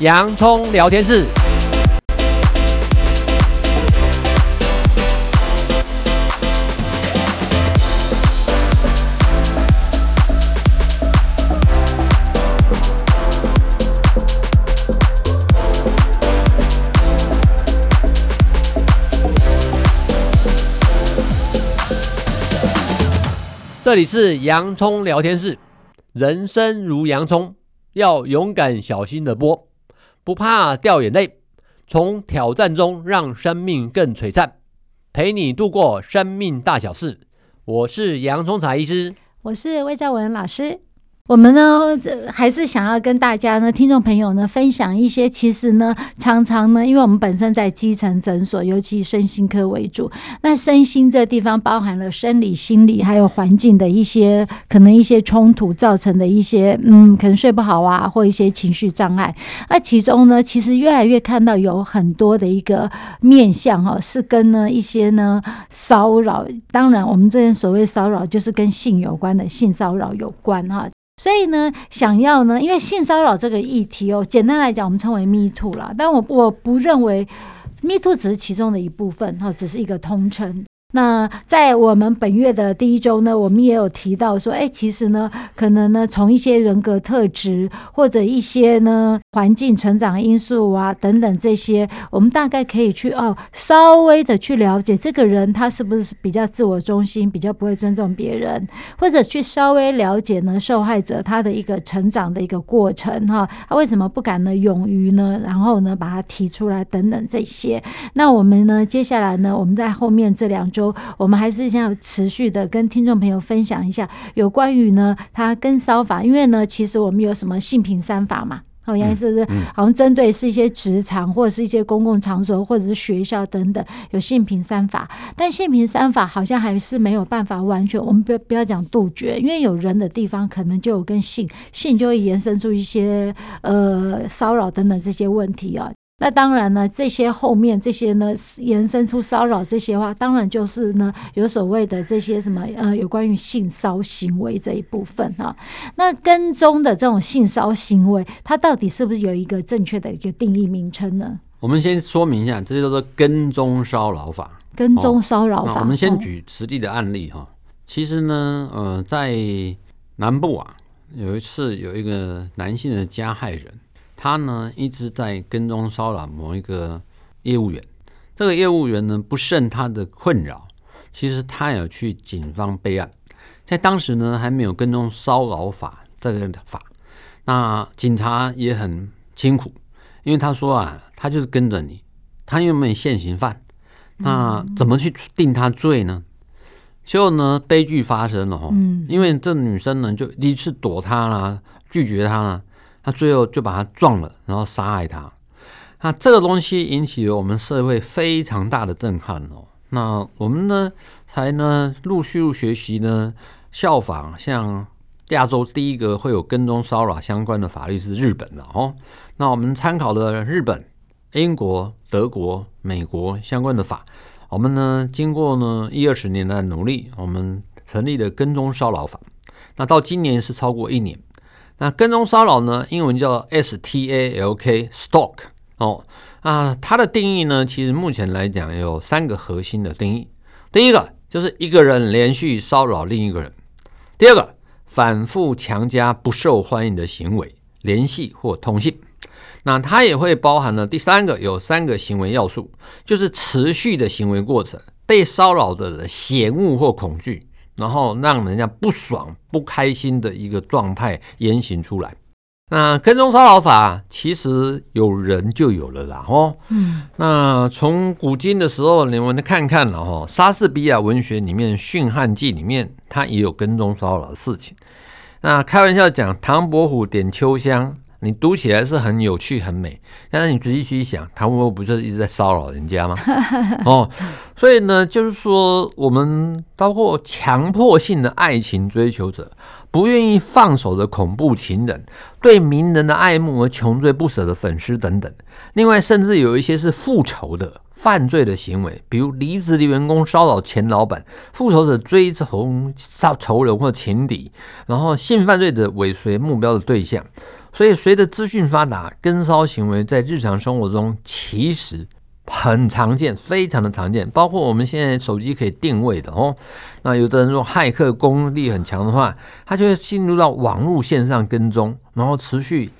洋葱聊天室。这里是洋葱聊天室，人生如洋葱，要勇敢小心的剥，不怕掉眼泪，从挑战中让生命更璀璨，陪你度过生命大小事。我是洋葱茶医师，我是魏兆文老师。我们呢，还是想要跟大家呢，听众朋友呢，分享一些。其实呢，常常呢，因为我们本身在基层诊所，尤其身心科为主，那身心这地方包含了生理、心理，还有环境的一些可能一些冲突造成的一些，嗯，可能睡不好啊，或一些情绪障碍。那其中呢，其实越来越看到有很多的一个面向哈，是跟呢一些呢骚扰。当然，我们这边所谓骚扰，就是跟性有关的性骚扰有关哈。所以呢，想要呢，因为性骚扰这个议题哦，简单来讲，我们称为 Me Too 啦，但我我不认为 Me Too 只是其中的一部分哈，只是一个通称。那在我们本月的第一周呢，我们也有提到说，哎，其实呢，可能呢，从一些人格特质或者一些呢环境成长因素啊等等这些，我们大概可以去哦稍微的去了解这个人他是不是比较自我中心，比较不会尊重别人，或者去稍微了解呢受害者他的一个成长的一个过程哈，他为什么不敢呢勇于呢，然后呢把他提出来等等这些。那我们呢接下来呢，我们在后面这两周。我们还是想要持续的跟听众朋友分享一下有关于呢，他跟烧法，因为呢，其实我们有什么性平三法嘛，好像是是好像针对是一些职场或者是一些公共场所或者是学校等等有性平三法，但性平三法好像还是没有办法完全，我们不要不要讲杜绝，因为有人的地方可能就有跟性性就会延伸出一些呃骚扰等等这些问题啊。那当然呢，这些后面这些呢，延伸出骚扰这些话，当然就是呢，有所谓的这些什么呃，有关于性骚行为这一部分哈。那跟踪的这种性骚行为，它到底是不是有一个正确的一个定义名称呢？我们先说明一下，这就叫做跟踪骚扰法。跟踪骚扰法。哦，我们先举实际的案例哈。其实呢，呃，在南部啊，有一次有一个男性的加害人。他呢一直在跟踪骚扰某一个业务员，这个业务员呢不胜他的困扰，其实他有去警方备案，在当时呢还没有跟踪骚扰法这个法，那警察也很辛苦，因为他说啊，他就是跟着你，他又没有现行犯，那怎么去定他罪呢？结果呢悲剧发生了哦，因为这女生呢就一次躲他啦，拒绝他啦。他最后就把他撞了，然后杀害他。那这个东西引起了我们社会非常大的震撼哦。那我们呢，才呢陆续陆学习呢，效仿像亚洲第一个会有跟踪骚扰相关的法律是日本的哦。那我们参考了日本、英国、德国、美国相关的法。我们呢，经过呢一二十年的努力，我们成立了跟踪骚扰法。那到今年是超过一年。那跟踪骚扰呢？英文叫 S T A L K，stalk 哦。啊，它的定义呢，其实目前来讲有三个核心的定义。第一个就是一个人连续骚扰另一个人；第二个，反复强加不受欢迎的行为，联系或通信。那它也会包含了第三个，有三个行为要素，就是持续的行为过程，被骚扰者的嫌恶或恐惧。然后让人家不爽、不开心的一个状态言行出来。那跟踪骚扰法其实有人就有了啦，哦，嗯，那从古今的时候，你们看看了哈，莎士比亚文学里面《驯汉记》里面，它也有跟踪骚扰的事情。那开玩笑讲，唐伯虎点秋香。你读起来是很有趣、很美，但是你仔细去想，唐伯虎不就是一直在骚扰人家吗？哦，所以呢，就是说，我们包括强迫性的爱情追求者，不愿意放手的恐怖情人，对名人的爱慕而穷追不舍的粉丝等等。另外，甚至有一些是复仇的犯罪的行为，比如离职的员工骚扰前老板，复仇者追仇杀仇人或情敌，然后性犯罪者尾随目标的对象。所以，随着资讯发达，跟骚行为在日常生活中其实很常见，非常的常见。包括我们现在手机可以定位的哦。那有的人说骇客功力很强的话，他就会进入到网络线上跟踪，然后持续。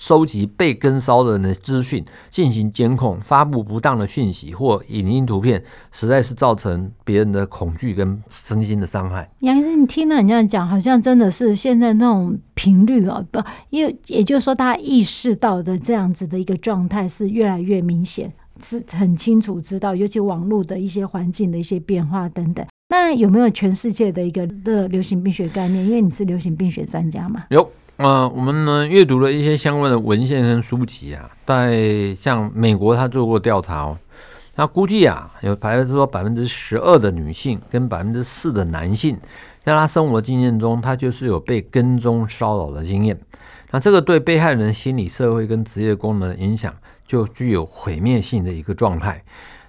收集被跟骚的人的资讯，进行监控，发布不当的讯息或影音图片，实在是造成别人的恐惧跟身心的伤害。杨医生，你听了你这样讲，好像真的是现在那种频率啊，不，因为也就是说，大家意识到的这样子的一个状态是越来越明显，是很清楚知道，尤其网络的一些环境的一些变化等等。那有没有全世界的一个的流行病学概念？因为你是流行病学专家嘛？有。呃，我们呢阅读了一些相关的文献跟书籍啊，在像美国他做过调查哦，他估计啊有百分之说百分之十二的女性跟百分之四的男性，在他生活经验中，他就是有被跟踪骚扰的经验。那这个对被害人心理、社会跟职业功能的影响，就具有毁灭性的一个状态。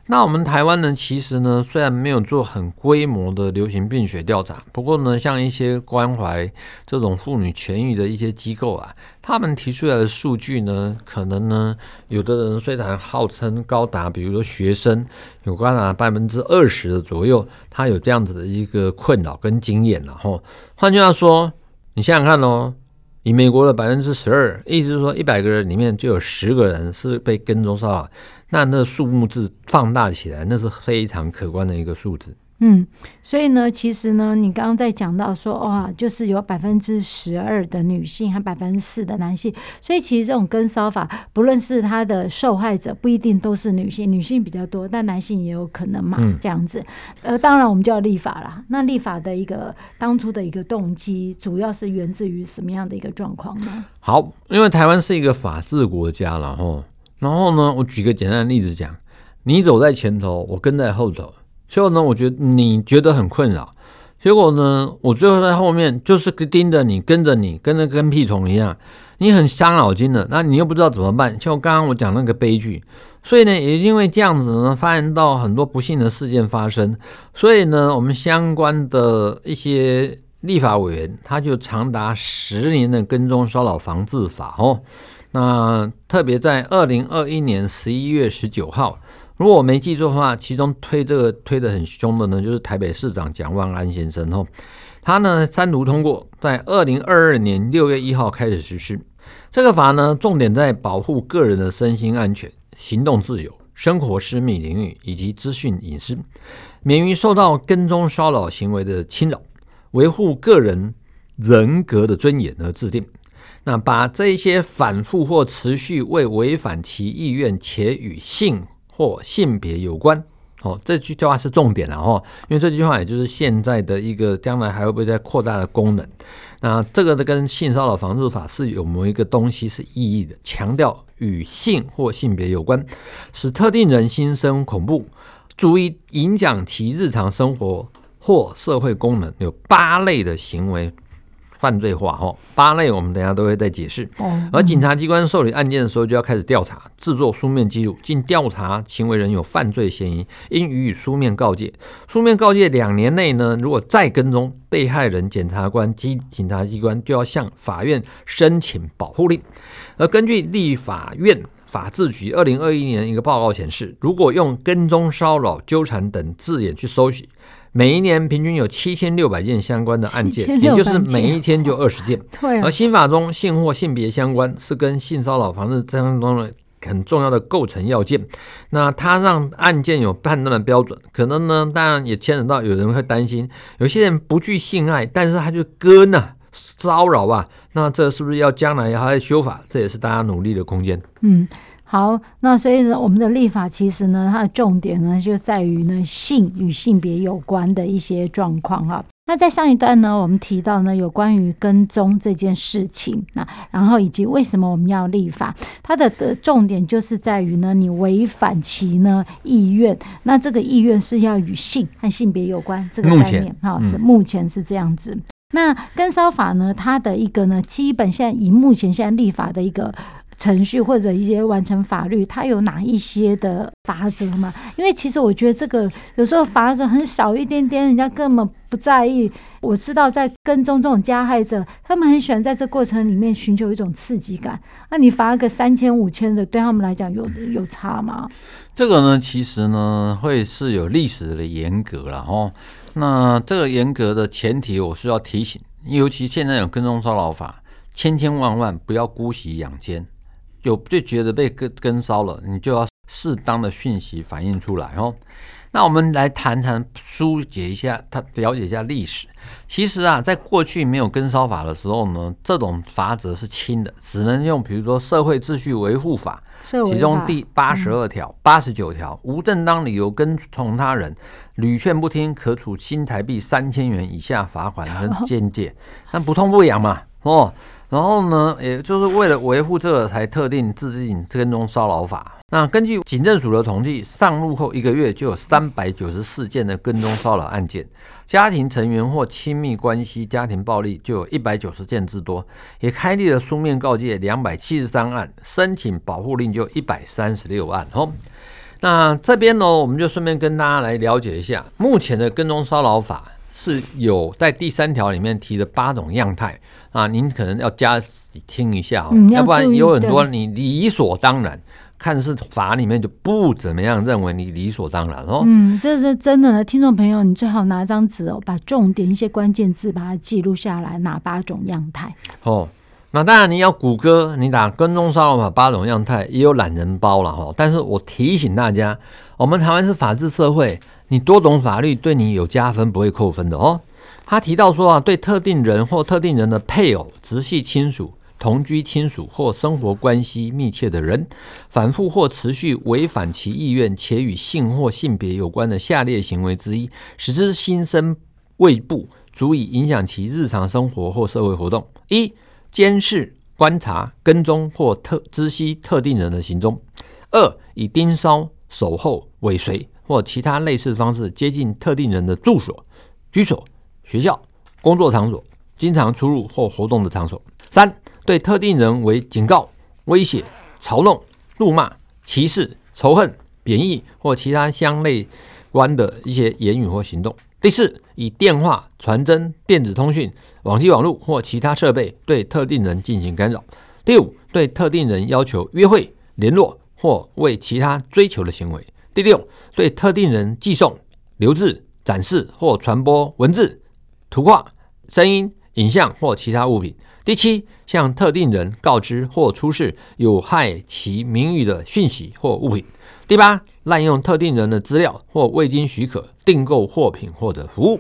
那我们台湾呢，其实呢，虽然没有做很规模的流行病学调查，不过呢，像一些关怀这种妇女权益的一些机构啊，他们提出来的数据呢，可能呢，有的人虽然号称高达，比如说学生有高达百分之二十的左右，他有这样子的一个困扰跟经验，然后换句话说，你想想看哦，以美国的百分之十二，意思是说一百个人里面就有十个人是被跟踪骚扰。那那数目字放大起来，那是非常可观的一个数字。嗯，所以呢，其实呢，你刚刚在讲到说，哇，就是有百分之十二的女性和百分之四的男性，所以其实这种跟骚法，不论是他的受害者，不一定都是女性，女性比较多，但男性也有可能嘛，这样子。呃，当然我们就要立法啦。那立法的一个当初的一个动机，主要是源自于什么样的一个状况呢？好，因为台湾是一个法治国家，然后。然后呢，我举个简单的例子讲，你走在前头，我跟在后头，结果呢，我觉得你觉得很困扰，结果呢，我最后在后面就是盯着你，跟着你，跟着跟屁虫一样，你很伤脑筋的，那你又不知道怎么办，像我刚刚我讲那个悲剧，所以呢，也因为这样子呢，发现到很多不幸的事件发生，所以呢，我们相关的一些立法委员，他就长达十年的跟踪骚扰防治法哦。那特别在二零二一年十一月十九号，如果我没记错的话，其中推这个推得很凶的呢，就是台北市长蒋万安先生哦，他呢三读通过，在二零二二年六月一号开始实施。这个法呢，重点在保护个人的身心安全、行动自由、生活私密领域以及资讯隐私，免于受到跟踪骚扰行为的侵扰，维护个人人格的尊严而制定。那把这一些反复或持续未违反其意愿且与性或性别有关，哦，这句话是重点了哦，因为这句话也就是现在的一个将来还会不会再扩大的功能。那这个的跟性骚扰防治法是有某一个东西是意义的，强调与性或性别有关，使特定人心生恐怖，足以影响其日常生活或社会功能，有八类的行为。犯罪化哈，八类我们等下都会再解释。而警察机关受理案件的时候，就要开始调查，制作书面记录，经调查行为人有犯罪嫌疑，应予以书面告诫。书面告诫两年内呢，如果再跟踪被害人，检察官及警察机关就要向法院申请保护令。而根据立法院法制局二零二一年一个报告显示，如果用跟踪、骚扰、纠缠等字眼去搜寻。每一年平均有七千六百件相关的案件，也就是每一天就二十件。而新法中性或性别相关是跟性骚扰防治当中的很重要的构成要件。那它让案件有判断的标准，可能呢，当然也牵扯到有人会担心，有些人不惧性爱，但是他就跟啊骚扰啊，那这是不是要将来还要修法？这也是大家努力的空间。嗯。好，那所以呢，我们的立法其实呢，它的重点呢就在于呢性与性别有关的一些状况哈。那在上一段呢，我们提到呢有关于跟踪这件事情，那然后以及为什么我们要立法，它的的重点就是在于呢，你违反其呢意愿，那这个意愿是要与性和性别有关这个概念哈，是目前是这样子。那跟骚法呢，它的一个呢，基本现在以目前现在立法的一个。程序或者一些完成法律，它有哪一些的法则吗？因为其实我觉得这个有时候罚则很少一点点，人家根本不在意。我知道在跟踪这种加害者，他们很喜欢在这过程里面寻求一种刺激感。那你罚个三千五千的，对他们来讲有有差吗？这个呢，其实呢会是有历史的严格了哦。那这个严格的前提，我需要提醒，尤其现在有跟踪骚扰法，千千万万不要姑息养奸。有就觉得被跟跟骚了，你就要适当的讯息反映出来哦。那我们来谈谈疏解一下，他了解一下历史。其实啊，在过去没有跟骚法的时候呢，这种罚则是轻的，只能用比如说《社会秩序维护法》，其中第八十二条、八十九条，无正当理由跟从他人，屡劝不听，可处新台币三千元以下罚款和监戒。但不痛不痒嘛，哦。然后呢，也就是为了维护这个，才特定制定跟踪骚扰法。那根据警政署的统计，上路后一个月就有三百九十四件的跟踪骚扰案件，家庭成员或亲密关系家庭暴力就有一百九十件之多，也开立了书面告诫两百七十三案，申请保护令就一百三十六案。哦，那这边呢，我们就顺便跟大家来了解一下目前的跟踪骚扰法。是有在第三条里面提的八种样态啊，您可能要加听一下哦，嗯、要，要不然有很多你理所当然，看似法里面就不怎么样认为你理所当然哦。嗯，这是真的呢，听众朋友，你最好拿张纸哦，把重点一些关键字把它记录下来，哪八种样态哦。那当然你要谷歌，你打跟踪骚扰法八种样态也有懒人包了哈。但是我提醒大家，我们台湾是法治社会。你多懂法律，对你有加分，不会扣分的哦。他提到说啊，对特定人或特定人的配偶、直系亲属、同居亲属或生活关系密切的人，反复或持续违反其意愿，且与性或性别有关的下列行为之一，使之心生畏怖，足以影响其日常生活或社会活动：一、监视、观察、跟踪或特知悉特定人的行踪；二、以盯梢、守候、尾随。或其他类似的方式接近特定人的住所、居所、学校、工作场所、经常出入或活动的场所。三、对特定人为警告、威胁、嘲弄、怒骂、歧视、仇恨、贬义或其他相类关的一些言语或行动。第四，以电话、传真、电子通讯、网际网络或其他设备对特定人进行干扰。第五，对特定人要求约会、联络或为其他追求的行为。第六，对特定人寄送、留置、展示或传播文字、图画、声音、影像或其他物品。第七，向特定人告知或出示有害其名誉的讯息或物品。第八，滥用特定人的资料或未经许可订购货品或者服务。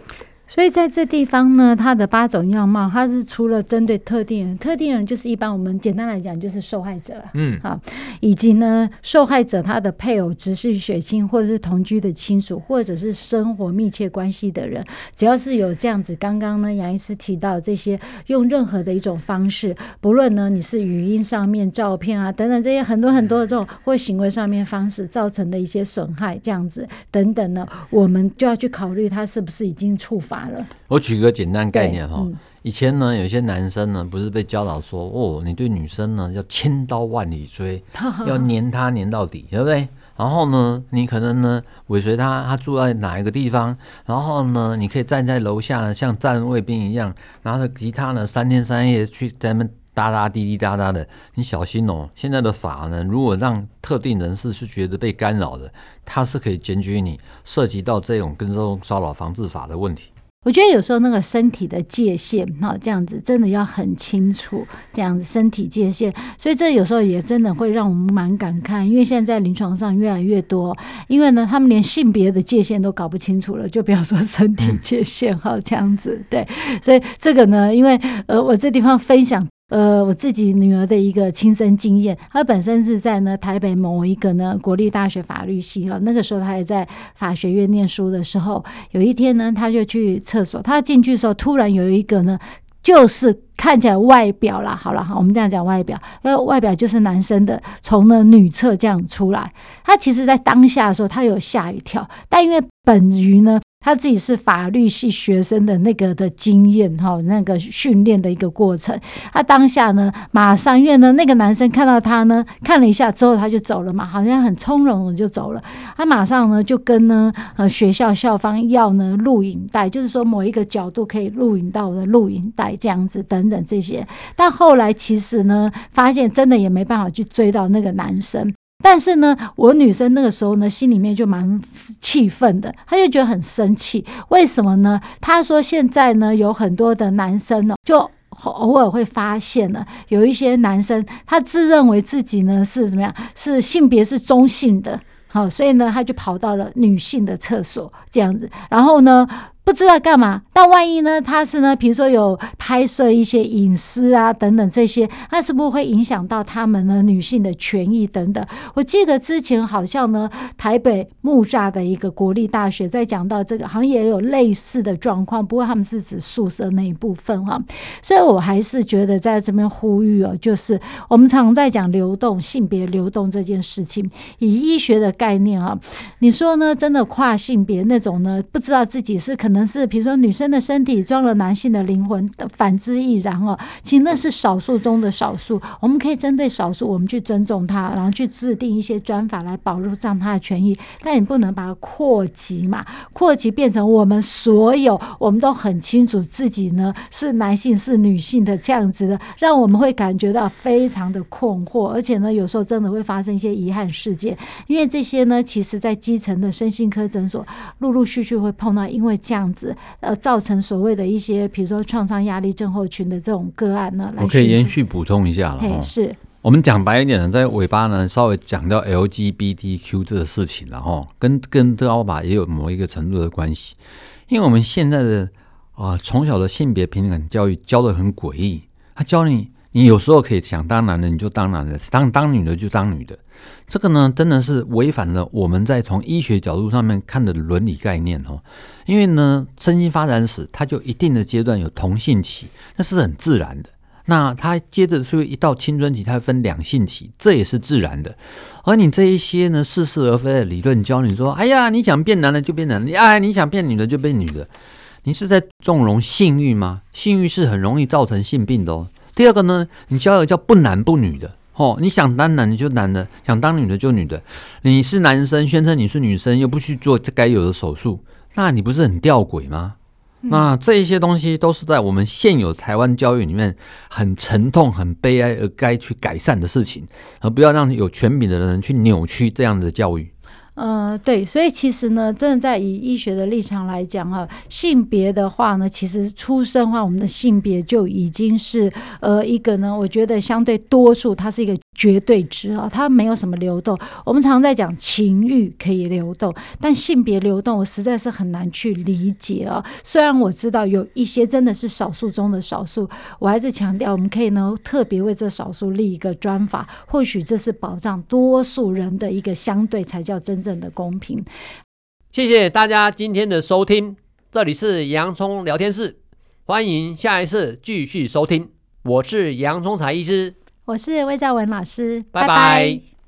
所以在这地方呢，它的八种样貌，它是除了针对特定人，特定人就是一般我们简单来讲就是受害者了，嗯，好，以及呢受害者他的配偶、直系血亲或者是同居的亲属，或者是生活密切关系的人，只要是有这样子，刚刚呢杨医师提到这些，用任何的一种方式，不论呢你是语音上面、照片啊等等这些很多很多的这种或行为上面方式造成的一些损害，这样子等等呢，我们就要去考虑他是不是已经触法。我举个简单概念哈，嗯、以前呢，有些男生呢，不是被教导说，哦，你对女生呢要千刀万里追，要黏她黏到底，对不对？然后呢，你可能呢尾随她，她住在哪一个地方，然后呢，你可以站在楼下呢，像站卫兵一样，拿着吉他呢，三天三夜去在那边哒哒滴滴哒哒的，你小心哦。现在的法呢，如果让特定人士是觉得被干扰的，他是可以检举你，涉及到这种跟踪骚扰防治法的问题。我觉得有时候那个身体的界限，哈，这样子真的要很清楚，这样子身体界限，所以这有时候也真的会让我们蛮感慨，因为现在在临床上越来越多，因为呢，他们连性别的界限都搞不清楚了，就不要说身体界限，哈，这样子，对，所以这个呢，因为呃，我这地方分享。呃，我自己女儿的一个亲身经验，她本身是在呢台北某一个呢国立大学法律系哈，那个时候她还在法学院念书的时候，有一天呢，她就去厕所，她进去的时候，突然有一个呢，就是看起来外表啦，好了哈，我们这样讲外表，呃，外表就是男生的，从呢女厕这样出来，她其实在当下的时候，她有吓一跳，但因为本于呢。他自己是法律系学生的那个的经验哈，那个训练的一个过程。他当下呢，马上因为呢，那个男生看到他呢，看了一下之后他就走了嘛，好像很从容的就走了。他马上呢就跟呢呃学校校方要呢录影带，就是说某一个角度可以录影到的录影带这样子等等这些。但后来其实呢，发现真的也没办法去追到那个男生。但是呢，我女生那个时候呢，心里面就蛮气愤的，她就觉得很生气。为什么呢？她说现在呢，有很多的男生呢，就偶尔会发现呢，有一些男生他自认为自己呢是怎么样，是性别是中性的，好，所以呢，他就跑到了女性的厕所这样子，然后呢。不知道干嘛，但万一呢？他是呢，比如说有拍摄一些隐私啊等等这些，那是不是会影响到他们呢女性的权益等等？我记得之前好像呢，台北木栅的一个国立大学在讲到这个，好像也有类似的状况，不过他们是指宿舍那一部分哈。所以我还是觉得在这边呼吁哦，就是我们常在讲流动性别流动这件事情，以医学的概念啊，你说呢？真的跨性别那种呢，不知道自己是可。可能是比如说女生的身体装了男性的灵魂，反之亦然哦。其实那是少数中的少数，我们可以针对少数，我们去尊重他，然后去制定一些专法来保障他的权益。但你不能把它扩及嘛，扩及变成我们所有，我们都很清楚自己呢是男性是女性的这样子的，让我们会感觉到非常的困惑，而且呢有时候真的会发生一些遗憾事件，因为这些呢其实在基层的身心科诊所陆陆续续会碰到，因为这样。这样子，呃，造成所谓的一些，比如说创伤压力症候群的这种个案呢，来。我可以延续补充一下了哈。是，我们讲白一点呢，在尾巴呢稍微讲到 LGBTQ 这个事情了哈，跟跟高把也有某一个程度的关系，因为我们现在的啊从小的性别平等教育教的很诡异，他教你。你有时候可以想当男的，你就当男的；当当女的就当女的。这个呢，真的是违反了我们在从医学角度上面看的伦理概念哦。因为呢，身心发展史它就一定的阶段有同性期，那是很自然的。那它接着就一到青春期，它分两性期，这也是自然的。而你这一些呢，似是而非的理论教你说：“哎呀，你想变男的就变男的，哎，你想变女的就变女的。”你是在纵容性欲吗？性欲是很容易造成性病的哦。第二个呢，你教的叫不男不女的，哦，你想当男的就男的，想当女的就女的。你是男生，宣称你是女生，又不去做这该有的手术，那你不是很吊诡吗？嗯、那这一些东西都是在我们现有台湾教育里面很沉痛、很悲哀而该去改善的事情，而不要让有权柄的人去扭曲这样的教育。呃，对，所以其实呢，真的在以医学的立场来讲哈，性别的话呢，其实出生的话，我们的性别就已经是呃一个呢，我觉得相对多数，它是一个绝对值啊，它没有什么流动。我们常在讲情欲可以流动，但性别流动，我实在是很难去理解啊。虽然我知道有一些真的是少数中的少数，我还是强调，我们可以呢特别为这少数立一个专法，或许这是保障多数人的一个相对才叫真正的公平。谢谢大家今天的收听，这里是洋葱聊天室，欢迎下一次继续收听。我是洋葱才医师。我是魏兆文老师，拜拜。拜拜。